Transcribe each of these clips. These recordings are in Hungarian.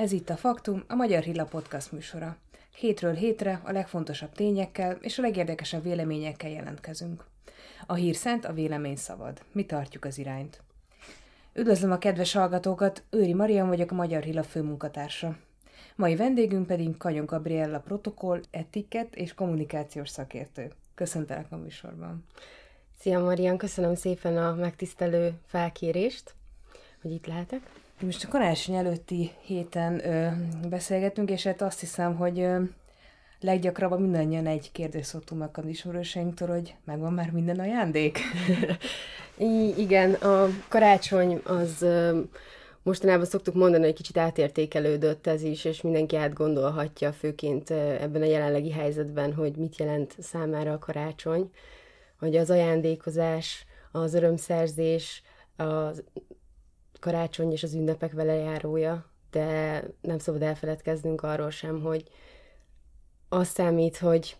Ez itt a Faktum, a Magyar Hilla Podcast műsora. Hétről hétre a legfontosabb tényekkel és a legérdekesebb véleményekkel jelentkezünk. A hír szent, a vélemény szabad. Mi tartjuk az irányt. Üdvözlöm a kedves hallgatókat, Őri Marian vagyok a Magyar Hilla főmunkatársa. Mai vendégünk pedig Kanyon Gabriella protokoll, etiket és kommunikációs szakértő. Köszöntelek a műsorban. Szia Marian, köszönöm szépen a megtisztelő felkérést, hogy itt lehetek. Most a karácsony előtti héten ö, beszélgetünk, és hát azt hiszem, hogy ö, leggyakrabban mindannyian egy kérdést szoktunk megkapni ismerőseinktől, hogy megvan már minden ajándék? I- igen, a karácsony az ö, mostanában szoktuk mondani, hogy kicsit átértékelődött ez is, és mindenki átgondolhatja, főként ebben a jelenlegi helyzetben, hogy mit jelent számára a karácsony, hogy az ajándékozás, az örömszerzés, az karácsony és az ünnepek vele járója, de nem szabad elfeledkeznünk arról sem, hogy az számít, hogy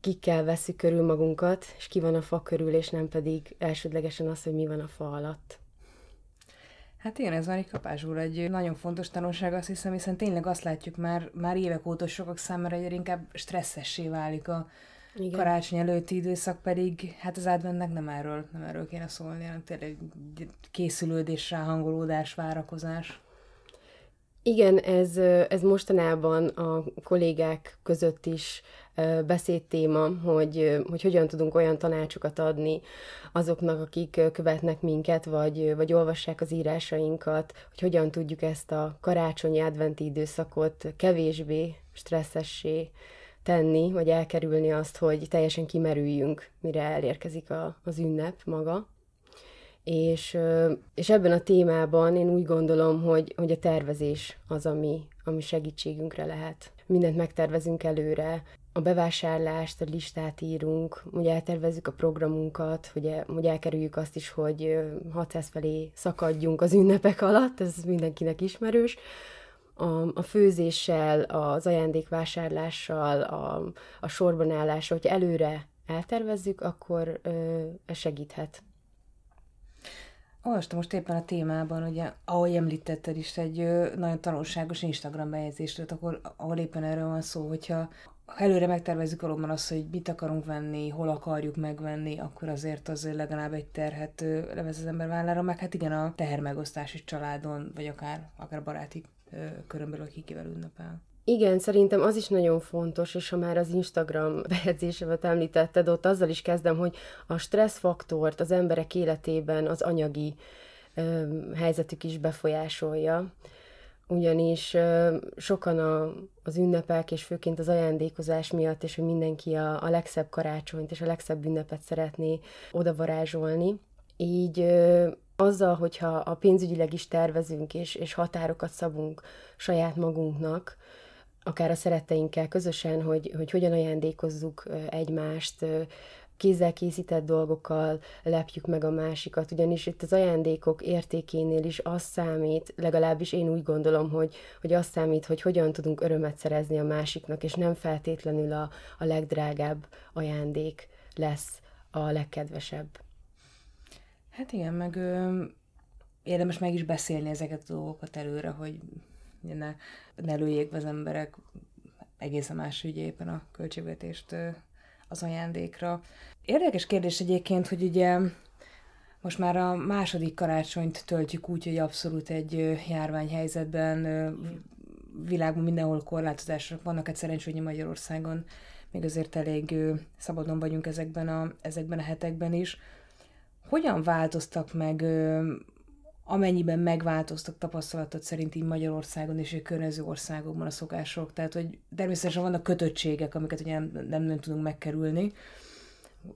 kikkel veszük körül magunkat, és ki van a fa körül, és nem pedig elsődlegesen az, hogy mi van a fa alatt. Hát igen, ez már egy egy nagyon fontos tanulság, azt hiszem, hiszen tényleg azt látjuk már, már évek óta sokak számára egyre inkább stresszessé válik a igen. karácsony előtti időszak, pedig hát az adventnek nem erről, nem erről kéne szólni, hanem tényleg készülődés, ráhangolódás, várakozás. Igen, ez, ez mostanában a kollégák között is beszédtéma, hogy, hogy hogyan tudunk olyan tanácsokat adni azoknak, akik követnek minket, vagy, vagy olvassák az írásainkat, hogy hogyan tudjuk ezt a karácsonyi adventi időszakot kevésbé stresszessé tenni, vagy elkerülni azt, hogy teljesen kimerüljünk, mire elérkezik a, az ünnep maga. És, és ebben a témában én úgy gondolom, hogy, hogy a tervezés az, ami, ami segítségünkre lehet. Mindent megtervezünk előre, a bevásárlást, a listát írunk, hogy eltervezzük a programunkat, hogy, hogy elkerüljük azt is, hogy 600 felé szakadjunk az ünnepek alatt, ez mindenkinek ismerős. A, a főzéssel, az ajándékvásárlással, a, a sorban állással, hogy előre eltervezzük, akkor ö, segíthet. Olvastam most éppen a témában, ugye, ahogy említetted is, egy nagyon tanulságos Instagram bejegyzést, akkor, ahol éppen erről van szó, hogyha ha előre megtervezzük valóban azt, hogy mit akarunk venni, hol akarjuk megvenni, akkor azért az legalább egy terhet levesz az ember vállára, meg hát igen, a tehermegosztás is családon, vagy akár, akár baráti körömből, akivel ünnepel. Igen, szerintem az is nagyon fontos, és ha már az Instagram bejegyzésemet említetted, ott azzal is kezdem, hogy a stresszfaktort az emberek életében az anyagi ö, helyzetük is befolyásolja ugyanis sokan a, az ünnepek, és főként az ajándékozás miatt, és hogy mindenki a, a legszebb karácsonyt és a legszebb ünnepet szeretné odavarázsolni. Így azzal, hogyha a pénzügyileg is tervezünk, és, és határokat szabunk saját magunknak, akár a szeretteinkkel közösen, hogy, hogy hogyan ajándékozzuk egymást, kézzel készített dolgokkal lepjük meg a másikat, ugyanis itt az ajándékok értékénél is az számít, legalábbis én úgy gondolom, hogy, hogy az számít, hogy hogyan tudunk örömet szerezni a másiknak, és nem feltétlenül a, a legdrágább ajándék lesz a legkedvesebb. Hát igen, meg ö, érdemes meg is beszélni ezeket a dolgokat előre, hogy ne, ne lőjék az emberek egészen más ügyében a költségvetést az ajándékra. Érdekes kérdés egyébként, hogy ugye most már a második karácsonyt töltjük úgy, hogy abszolút egy járványhelyzetben világban mindenhol korlátozások vannak, hát szerencsé, Magyarországon még azért elég szabadon vagyunk ezekben a, ezekben a hetekben is. Hogyan változtak meg, amennyiben megváltoztak tapasztalatot szerint így Magyarországon és a környező országokban a szokások? Tehát, hogy természetesen vannak kötöttségek, amiket ugye nem, nem, nem tudunk megkerülni,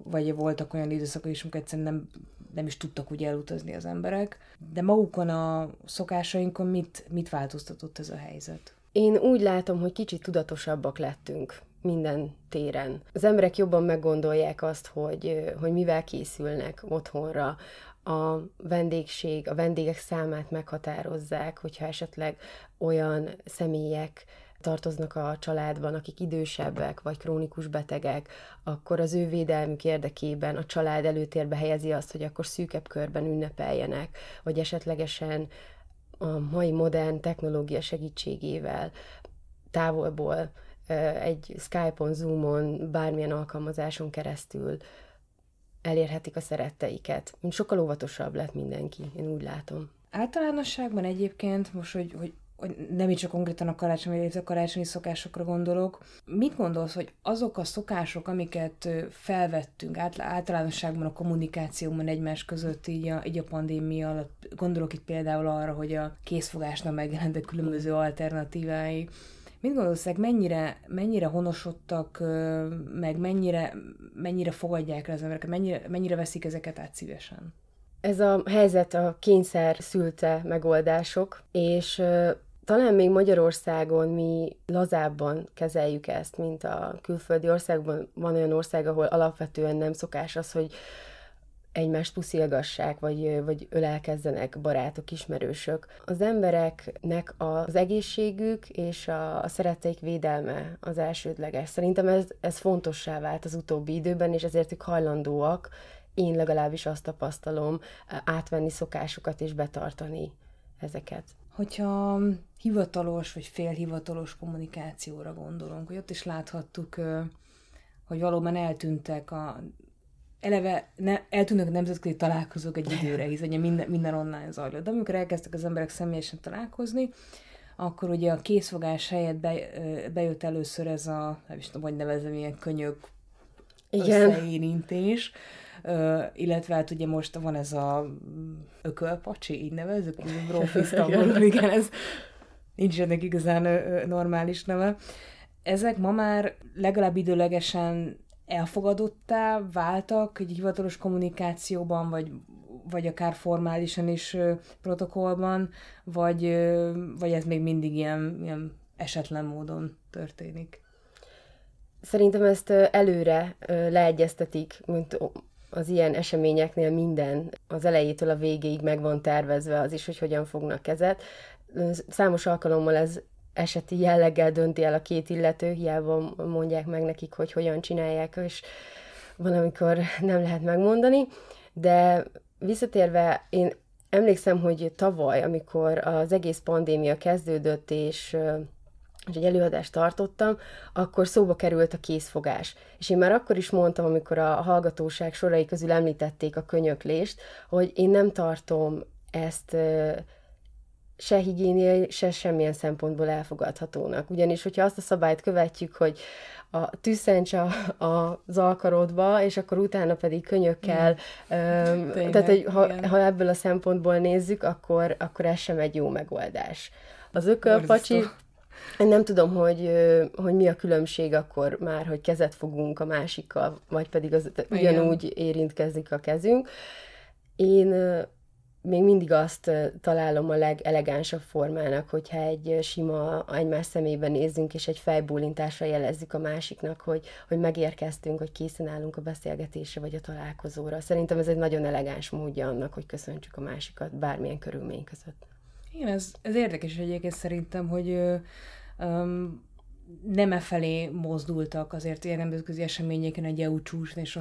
vagy voltak olyan időszakok is, amikor egyszerűen nem, nem is tudtak úgy elutazni az emberek. De magukon a szokásainkon mit, mit változtatott ez a helyzet? Én úgy látom, hogy kicsit tudatosabbak lettünk minden téren. Az emberek jobban meggondolják azt, hogy, hogy mivel készülnek otthonra, a vendégség, a vendégek számát meghatározzák, hogyha esetleg olyan személyek tartoznak a családban, akik idősebbek vagy krónikus betegek, akkor az ő védelmük érdekében a család előtérbe helyezi azt, hogy akkor szűkebb körben ünnepeljenek, vagy esetlegesen a mai modern technológia segítségével távolból egy Skype-on, Zoom-on, bármilyen alkalmazáson keresztül elérhetik a szeretteiket. Sokkal óvatosabb lett mindenki, én úgy látom. Általánosságban egyébként, most, hogy, hogy hogy nem így csak konkrétan a karácsony, vagy a karácsonyi szokásokra gondolok. Mit gondolsz, hogy azok a szokások, amiket felvettünk általánosságban a kommunikációban egymás között így a, így a pandémia alatt, gondolok itt például arra, hogy a készfogásnak megjelentek különböző alternatívái, Mit gondolsz, mennyire, mennyire honosodtak, meg mennyire, mennyire fogadják el az emberek, mennyire, mennyire veszik ezeket át szívesen? Ez a helyzet a kényszer szülte megoldások, és talán még Magyarországon mi lazábban kezeljük ezt, mint a külföldi országban. Van olyan ország, ahol alapvetően nem szokás az, hogy egymást puszilgassák, vagy, vagy ölelkezzenek barátok, ismerősök. Az embereknek az egészségük és a, a szeretteik védelme az elsődleges. Szerintem ez, ez fontossá vált az utóbbi időben, és ezért ők hajlandóak, én legalábbis azt tapasztalom, átvenni szokásokat és betartani ezeket. Hogyha hivatalos vagy félhivatalos kommunikációra gondolunk, hogy ott is láthattuk, hogy valóban eltűntek a eleve ne, eltűnnek a nemzetközi találkozók egy időre, hiszen ugye minden, minden online zajlott. De amikor elkezdtek az emberek személyesen találkozni, akkor ugye a készfogás helyett be, bejött először ez a, nem is tudom, hogy nevezem, ilyen könyök Igen. összeérintés, Uh, illetve hát ugye most van ez a ökölpacsi, így nevezzük, bronfisztangol, igen, ez nincs ennek igazán normális neve. Ezek ma már legalább időlegesen elfogadottá váltak egy hivatalos kommunikációban, vagy, vagy akár formálisan is protokollban, vagy, vagy ez még mindig ilyen, ilyen esetlen módon történik? Szerintem ezt előre leegyeztetik, mint az ilyen eseményeknél minden az elejétől a végéig meg van tervezve az is, hogy hogyan fognak kezet. Számos alkalommal ez eseti jelleggel dönti el a két illető, hiába mondják meg nekik, hogy hogyan csinálják, és van, amikor nem lehet megmondani, de visszatérve, én emlékszem, hogy tavaly, amikor az egész pandémia kezdődött, és és egy előadást tartottam, akkor szóba került a készfogás. És én már akkor is mondtam, amikor a hallgatóság sorai közül említették a könyöklést, hogy én nem tartom ezt se higiéniai, se semmilyen szempontból elfogadhatónak. Ugyanis, hogyha azt a szabályt követjük, hogy a tűzszencs a, a, az alkarodba, és akkor utána pedig könyökkel, mm. Tényleg, tehát hogy ha, ha ebből a szempontból nézzük, akkor, akkor ez sem egy jó megoldás. Az ökölpacsi, én nem tudom, hogy, hogy mi a különbség akkor már, hogy kezet fogunk a másikkal, vagy pedig az ugyanúgy érintkezik a kezünk. Én még mindig azt találom a legelegánsabb formának, hogyha egy sima egymás szemébe nézzünk, és egy fejbólintásra jelezzük a másiknak, hogy, hogy megérkeztünk, hogy készen állunk a beszélgetésre vagy a találkozóra. Szerintem ez egy nagyon elegáns módja annak, hogy köszöntsük a másikat bármilyen körülmény között. Igen, ez, ez érdekes egyébként szerintem, hogy um, nem e felé mozdultak azért ilyen nemzetközi eseményeken, egy EU csúcs és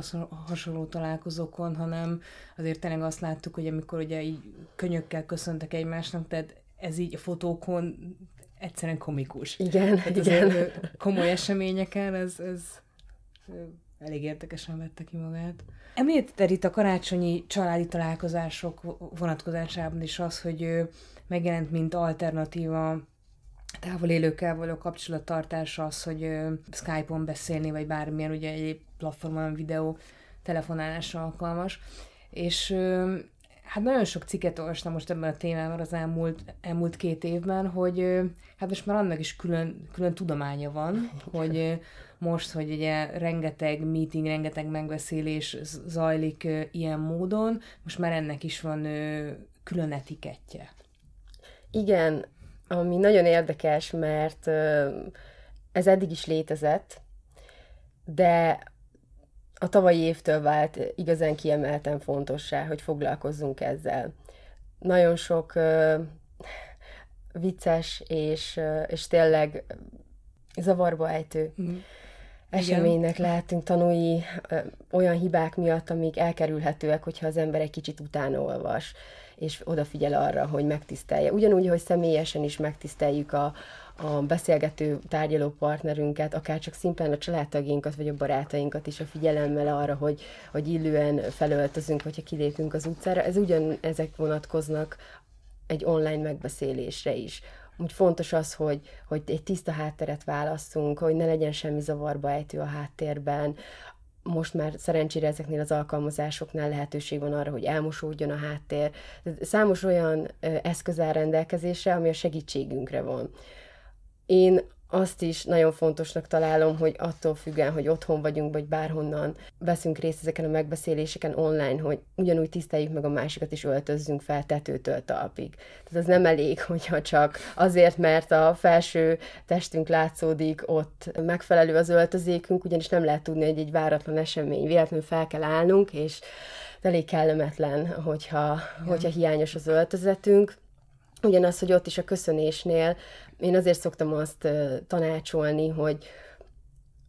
hasonló találkozókon, hanem azért tényleg azt láttuk, hogy amikor ugye így könyökkel köszöntek egymásnak, tehát ez így a fotókon egyszerűen komikus. Igen, tehát igen. komoly eseményeken ez, ez elég érdekesen vette ki magát. Említetted itt a karácsonyi családi találkozások vonatkozásában is az, hogy megjelent, mint alternatíva távol élőkkel való kapcsolattartás az, hogy Skype-on beszélni, vagy bármilyen ugye egy platformon videó telefonálásra alkalmas. És hát nagyon sok cikket olvastam most ebben a témában az elmúlt, elmúlt két évben, hogy hát most már annak is külön, külön tudománya van, hogy most, hogy ugye rengeteg meeting, rengeteg megbeszélés zajlik ilyen módon, most már ennek is van külön etikettje. Igen, ami nagyon érdekes, mert ez eddig is létezett, de a tavalyi évtől vált igazán kiemelten fontossá, hogy foglalkozzunk ezzel. Nagyon sok vicces és, és tényleg zavarba ejtő mm eseménynek Igen. lehetünk tanulni olyan hibák miatt, amik elkerülhetőek, hogyha az ember egy kicsit utána olvas, és odafigyel arra, hogy megtisztelje. Ugyanúgy, hogy személyesen is megtiszteljük a, a beszélgető tárgyaló partnerünket, akár csak szimplán a családtagjainkat, vagy a barátainkat is a figyelemmel arra, hogy, hogy illően felöltözünk, hogyha kilépünk az utcára. Ez ugyan ezek vonatkoznak egy online megbeszélésre is. Úgy fontos az, hogy, hogy egy tiszta hátteret válasszunk, hogy ne legyen semmi zavarba ejtő a háttérben, most már szerencsére ezeknél az alkalmazásoknál lehetőség van arra, hogy elmosódjon a háttér. Számos olyan eszköz áll rendelkezésre, ami a segítségünkre van. Én azt is nagyon fontosnak találom, hogy attól függően, hogy otthon vagyunk, vagy bárhonnan veszünk részt ezeken a megbeszéléseken online, hogy ugyanúgy tiszteljük meg a másikat, és öltözzünk fel tetőtől talpig. Tehát az nem elég, hogyha csak azért, mert a felső testünk látszódik, ott megfelelő az öltözékünk, ugyanis nem lehet tudni, hogy egy váratlan esemény véletlenül fel kell állnunk, és elég kellemetlen, hogyha, hogyha hiányos az öltözetünk. Ugyanaz, hogy ott is a köszönésnél én azért szoktam azt tanácsolni, hogy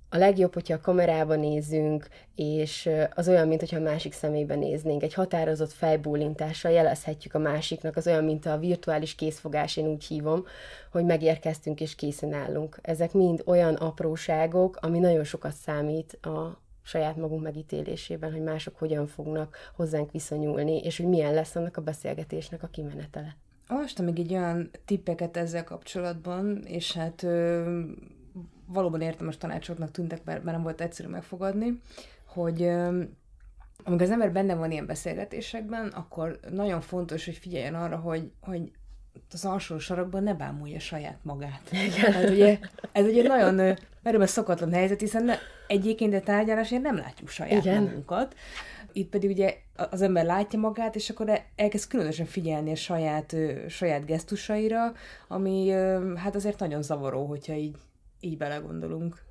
a legjobb, hogyha a kamerába nézünk, és az olyan, mint hogyha a másik szemébe néznénk. Egy határozott fejbólintással jelezhetjük a másiknak, az olyan, mint a virtuális készfogás, én úgy hívom, hogy megérkeztünk és készen állunk. Ezek mind olyan apróságok, ami nagyon sokat számít a saját magunk megítélésében, hogy mások hogyan fognak hozzánk viszonyulni, és hogy milyen lesz annak a beszélgetésnek a kimenetele. Olvastam még egy olyan tippeket ezzel kapcsolatban, és hát ö, valóban értelmes tanácsoknak tűntek, bár nem volt egyszerű megfogadni, hogy ö, amikor az ember benne van ilyen beszélgetésekben, akkor nagyon fontos, hogy figyeljen arra, hogy, hogy az alsó sarokban ne bámulja saját magát. Hát ugye, ez ugye nagyon merőben szokatlan helyzet, hiszen ne, egyébként a tárgyalásért nem látjuk saját Igen. magunkat. Itt pedig ugye az ember látja magát, és akkor elkezd különösen figyelni a saját, saját gesztusaira, ami hát azért nagyon zavaró, hogyha így, így belegondolunk.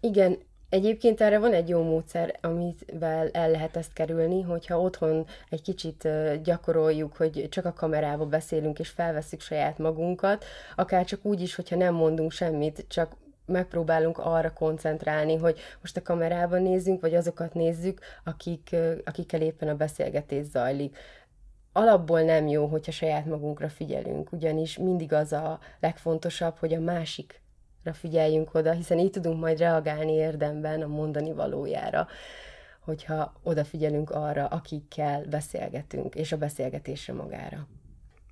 Igen, Egyébként erre van egy jó módszer, amivel el lehet ezt kerülni, hogyha otthon egy kicsit gyakoroljuk, hogy csak a kamerába beszélünk és felveszünk saját magunkat, akár csak úgy is, hogyha nem mondunk semmit, csak megpróbálunk arra koncentrálni, hogy most a kamerában nézzünk, vagy azokat nézzük, akik, akikkel éppen a beszélgetés zajlik. Alapból nem jó, hogyha saját magunkra figyelünk, ugyanis mindig az a legfontosabb, hogy a másikra figyeljünk oda, hiszen így tudunk majd reagálni érdemben a mondani valójára, hogyha odafigyelünk arra, akikkel beszélgetünk, és a beszélgetésre magára.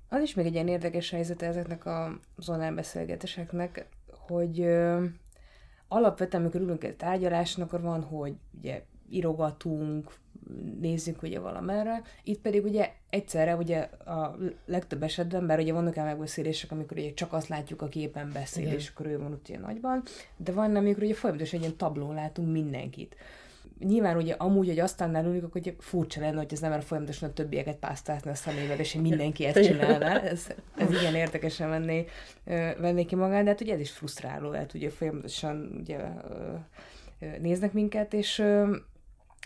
Az is még egy ilyen érdekes helyzet ezeknek az online beszélgetéseknek, hogy ö, alapvetően, amikor ülünk egy tárgyaláson, akkor van, hogy ugye írogatunk, nézzük ugye valamerre, itt pedig ugye egyszerre ugye a legtöbb esetben, bár ugye vannak el megbeszélések, amikor ugye csak azt látjuk, aki éppen beszél, Igen. és akkor ő van ott ilyen nagyban, de van, amikor ugye folyamatosan egy ilyen tablón látunk mindenkit nyilván ugye amúgy, hogy aztán ülünk, akkor ugye furcsa lenne, hogy az ember folyamatosan a többieket pásztázni a szemével, és mindenki ezt csinálná. Ez, ez igen érdekesen venné, venné ki magát, de hát ugye ez is frusztráló, hát ugye folyamatosan ugye, néznek minket, és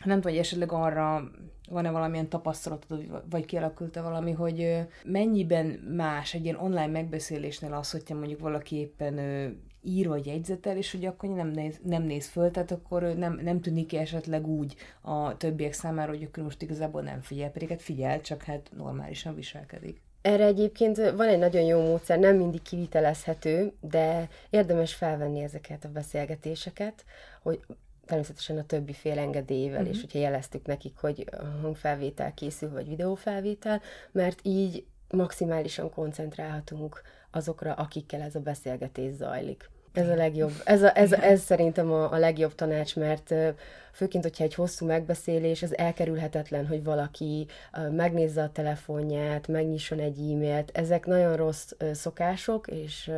nem tudom, hogy esetleg arra van-e valamilyen tapasztalatod, vagy kialakult-e valami, hogy mennyiben más egy ilyen online megbeszélésnél az, hogyha mondjuk valaki éppen ír vagy jegyzetel, és hogy akkor nem néz, nem néz föl, tehát akkor nem, nem tűnik ki esetleg úgy a többiek számára, hogy akkor most igazából nem figyel, pedig hát figyel, csak hát normálisan viselkedik. Erre egyébként van egy nagyon jó módszer, nem mindig kivitelezhető, de érdemes felvenni ezeket a beszélgetéseket, hogy természetesen a többi fél engedélyével, uh-huh. és hogyha jeleztük nekik, hogy hangfelvétel készül, vagy videófelvétel, mert így maximálisan koncentrálhatunk azokra, akikkel ez a beszélgetés zajlik. Ez a legjobb. Ez, a, ez, ez szerintem a, a legjobb tanács, mert főként, hogyha egy hosszú megbeszélés, az elkerülhetetlen, hogy valaki megnézze a telefonját, megnyisson egy e-mailt. Ezek nagyon rossz szokások, és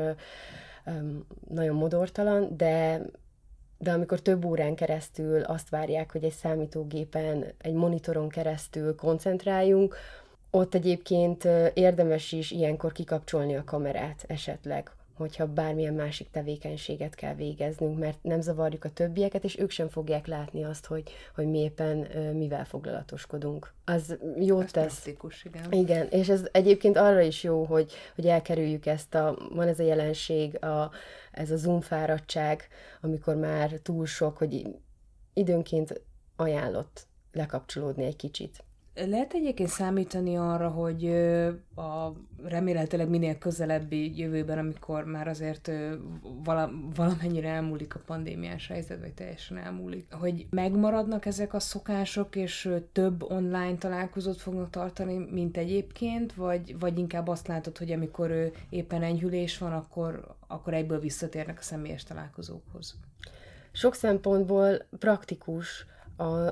nagyon modortalan, de de amikor több órán keresztül azt várják, hogy egy számítógépen, egy monitoron keresztül koncentráljunk, ott egyébként érdemes is ilyenkor kikapcsolni a kamerát esetleg, hogyha bármilyen másik tevékenységet kell végeznünk, mert nem zavarjuk a többieket, és ők sem fogják látni azt, hogy, hogy mi éppen mivel foglalatoskodunk. Az jót ez tesz. Praktikus, igen. Igen, és ez egyébként arra is jó, hogy, hogy elkerüljük ezt a, van ez a jelenség, a, ez a zoom fáradtság, amikor már túl sok, hogy időnként ajánlott lekapcsolódni egy kicsit. Lehet egyébként számítani arra, hogy a remélhetőleg minél közelebbi jövőben, amikor már azért vala, valamennyire elmúlik a pandémiás helyzet, vagy teljesen elmúlik, hogy megmaradnak ezek a szokások, és több online találkozót fognak tartani, mint egyébként, vagy, vagy inkább azt látod, hogy amikor éppen enyhülés van, akkor, akkor egyből visszatérnek a személyes találkozókhoz? Sok szempontból praktikus,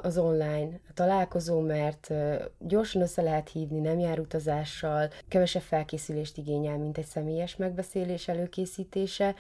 az online találkozó, mert gyorsan össze lehet hívni, nem jár utazással, kevesebb felkészülést igényel, mint egy személyes megbeszélés előkészítése,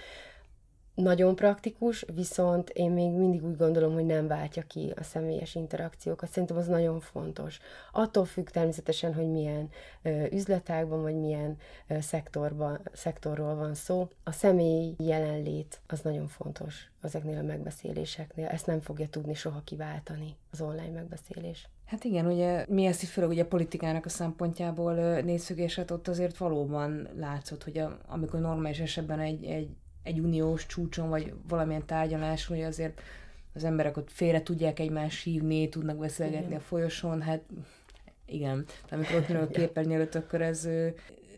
nagyon praktikus, viszont én még mindig úgy gondolom, hogy nem váltja ki a személyes interakciókat. Szerintem az nagyon fontos. Attól függ természetesen, hogy milyen ö, üzletágban, vagy milyen ö, szektorban, szektorról van szó. A személy jelenlét az nagyon fontos ezeknél a megbeszéléseknél. Ezt nem fogja tudni soha kiváltani az online megbeszélés. Hát igen, ugye mi ezt így főleg ugye politikának a szempontjából nézszögésed, ott azért valóban látszott, hogy a, amikor normális esetben egy, egy egy uniós csúcson, vagy valamilyen tárgyaláson, hogy azért az emberek ott félre tudják egymást hívni, tudnak beszélgetni igen. a folyosón, hát igen. Amikor ott a képernyő előtt, akkor ez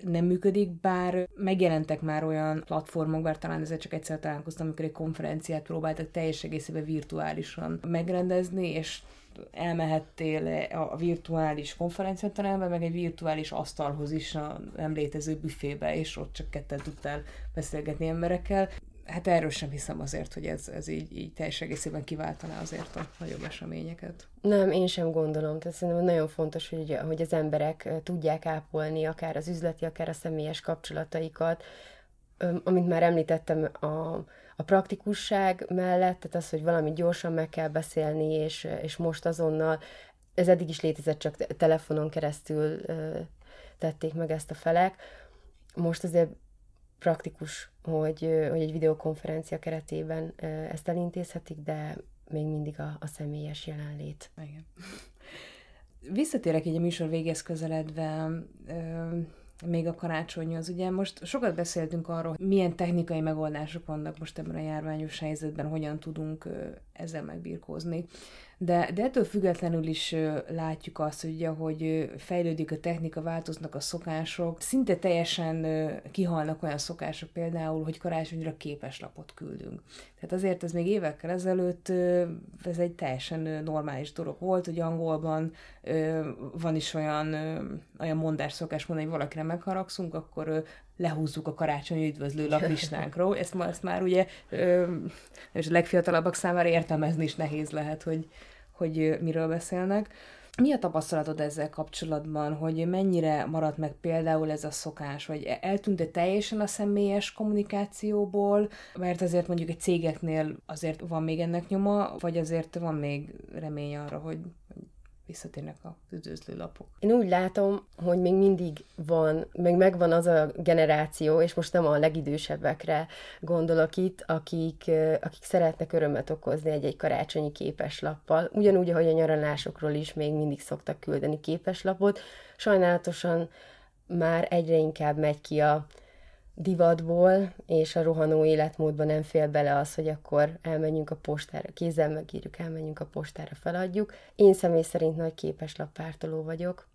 nem működik, bár megjelentek már olyan platformok, bár talán ezzel csak egyszer találkoztam, amikor egy konferenciát próbáltak teljes egészében virtuálisan megrendezni, és elmehettél a virtuális konferenciaterembe, meg egy virtuális asztalhoz is a nem létező büfébe, és ott csak ketten tudtál beszélgetni emberekkel. Hát erről sem hiszem azért, hogy ez, ez így, így teljes egészében kiváltaná azért a nagyobb eseményeket. Nem, én sem gondolom. Tehát szerintem nagyon fontos, hogy, hogy az emberek tudják ápolni akár az üzleti, akár a személyes kapcsolataikat. Amint már említettem, a, a praktikusság mellett, tehát az, hogy valami gyorsan meg kell beszélni, és, és most azonnal, ez eddig is létezett, csak telefonon keresztül tették meg ezt a felek. Most azért praktikus, hogy, hogy egy videokonferencia keretében ezt elintézhetik, de még mindig a, a személyes jelenlét. Igen. Visszatérek egy a műsor végez közeledve még a karácsonyhoz. Ugye most sokat beszéltünk arról, milyen technikai megoldások vannak most ebben a járványos helyzetben, hogyan tudunk ezzel megbirkózni. De, de ettől függetlenül is látjuk azt, hogy hogy fejlődik a technika, változnak a szokások. Szinte teljesen kihalnak olyan szokások például, hogy karácsonyra képeslapot küldünk. Tehát azért ez még évekkel ezelőtt ez egy teljesen normális dolog volt, hogy angolban van is olyan, olyan mondás szokás mondani, hogy valakire megharagszunk, akkor lehúzzuk a karácsonyi üdvözlő laklistánkról. Ezt, ma, ezt már ugye, és a legfiatalabbak számára értelmezni is nehéz lehet, hogy, hogy miről beszélnek. Mi a tapasztalatod ezzel kapcsolatban, hogy mennyire maradt meg például ez a szokás, vagy eltűnt-e teljesen a személyes kommunikációból, mert azért mondjuk egy cégeknél azért van még ennek nyoma, vagy azért van még remény arra, hogy visszatérnek a üdvözlő lapok. Én úgy látom, hogy még mindig van, meg megvan az a generáció, és most nem a legidősebbekre gondolok itt, akik, akik szeretnek örömet okozni egy-egy karácsonyi képeslappal. Ugyanúgy, ahogy a nyaralásokról is még mindig szoktak küldeni képeslapot. Sajnálatosan már egyre inkább megy ki a divatból, és a rohanó életmódban nem fél bele az, hogy akkor elmenjünk a postára, kézzel megírjuk, elmenjünk a postára, feladjuk. Én személy szerint nagy képeslappártoló vagyok,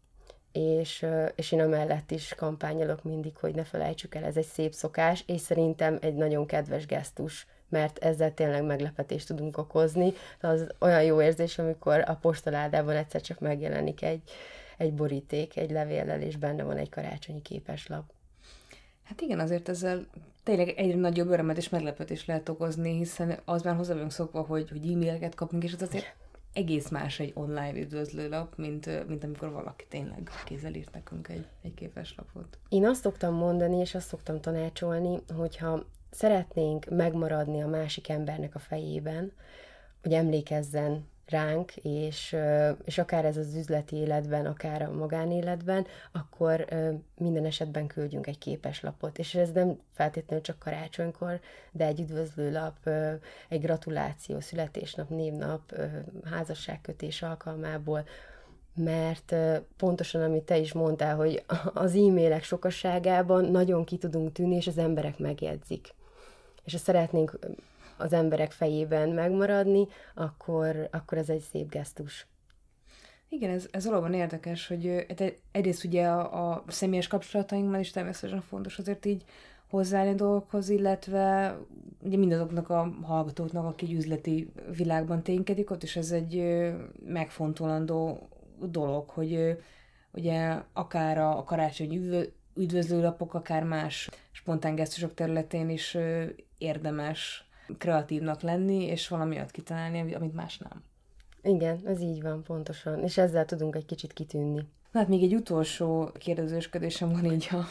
és, és én amellett is kampányolok mindig, hogy ne felejtsük el, ez egy szép szokás, és szerintem egy nagyon kedves gesztus, mert ezzel tényleg meglepetést tudunk okozni. Az olyan jó érzés, amikor a postaládában egyszer csak megjelenik egy, egy boríték, egy levéllel, és benne van egy karácsonyi képeslap. Hát igen, azért ezzel tényleg egyre nagyobb örömet és meglepetést lehet okozni, hiszen az már hozzá vagyunk szokva, hogy, hogy e-maileket kapunk, és az azért egész más egy online üdvözlőlap, mint, mint amikor valaki tényleg kézzel írt nekünk egy, egy képeslapot. Én azt szoktam mondani, és azt szoktam tanácsolni, hogyha szeretnénk megmaradni a másik embernek a fejében, hogy emlékezzen ránk, és, és akár ez az üzleti életben, akár a magánéletben, akkor minden esetben küldjünk egy képeslapot. És ez nem feltétlenül csak karácsonykor, de egy üdvözlőlap, egy gratuláció, születésnap, névnap, házasságkötés alkalmából, mert pontosan, amit te is mondtál, hogy az e-mailek sokasságában nagyon ki tudunk tűnni, és az emberek megjegyzik. És ha szeretnénk az emberek fejében megmaradni, akkor, akkor ez egy szép gesztus. Igen, ez, ez valóban érdekes, hogy egyrészt ugye a, a személyes kapcsolatainkban is természetesen fontos azért így hozzáállni dolgokhoz, illetve ugye mindazoknak a hallgatóknak, aki üzleti világban ténykedik, ott is ez egy megfontolandó dolog, hogy ugye akár a karácsonyi üdvözlőlapok, akár más spontán gesztusok területén is érdemes kreatívnak lenni, és valamiat kitalálni, amit más nem. Igen, ez így van, pontosan. És ezzel tudunk egy kicsit kitűnni. Na hát még egy utolsó kérdezősködésem van így a,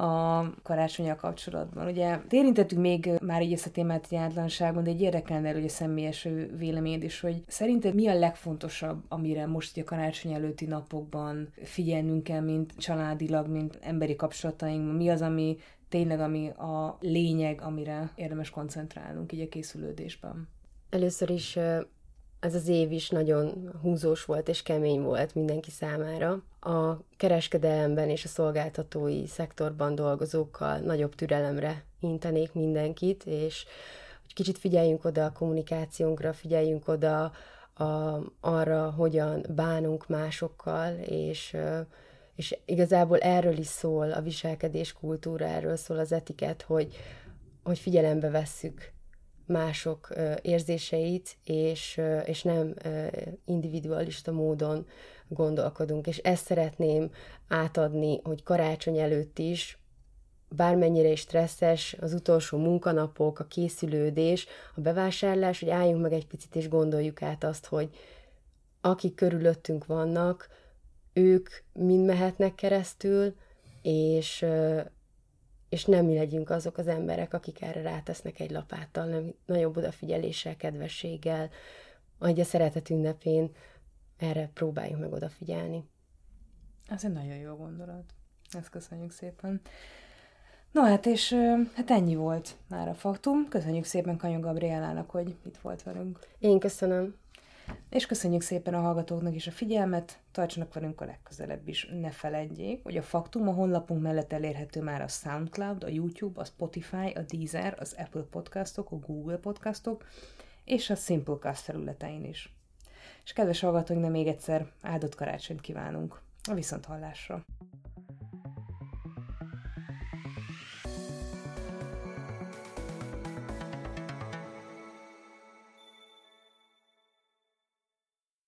a karácsonyal kapcsolatban. Ugye érintettük még már így ezt a témát általánosságban, de egy érdekelne hogy a személyes véleményed is, hogy szerinted mi a legfontosabb, amire most a karácsony előtti napokban figyelnünk kell, mint családilag, mint emberi kapcsolataink, mi az, ami tényleg ami a lényeg, amire érdemes koncentrálnunk így a készülődésben? Először is ez az év is nagyon húzós volt és kemény volt mindenki számára. A kereskedelemben és a szolgáltatói szektorban dolgozókkal nagyobb türelemre intenék mindenkit, és hogy kicsit figyeljünk oda a kommunikációnkra, figyeljünk oda a, arra, hogyan bánunk másokkal, és, és igazából erről is szól a viselkedés kultúra, erről szól az etiket, hogy, hogy figyelembe vesszük mások érzéseit, és, és nem individualista módon gondolkodunk. És ezt szeretném átadni, hogy karácsony előtt is, bármennyire is stresszes, az utolsó munkanapok, a készülődés, a bevásárlás, hogy álljunk meg egy picit és gondoljuk át azt, hogy akik körülöttünk vannak, ők mind mehetnek keresztül, és, és nem mi legyünk azok az emberek, akik erre rátesznek egy lapáttal, nem nagyobb odafigyeléssel, kedvességgel, ahogy a szeretet ünnepén erre próbáljunk meg odafigyelni. Ez egy nagyon jó gondolat. Ezt köszönjük szépen. No hát, és hát ennyi volt már a faktum. Köszönjük szépen Kanyó Gabrielának, hogy itt volt velünk. Én köszönöm. És köszönjük szépen a hallgatóknak is a figyelmet, tartsanak velünk a legközelebb is, ne feledjék, hogy a Faktum a honlapunk mellett elérhető már a SoundCloud, a YouTube, a Spotify, a Deezer, az Apple podcastok, a Google podcastok, és a Simplecast területein is. És kedves hallgatóink, még egyszer áldott karácsonyt kívánunk. A viszonthallásra!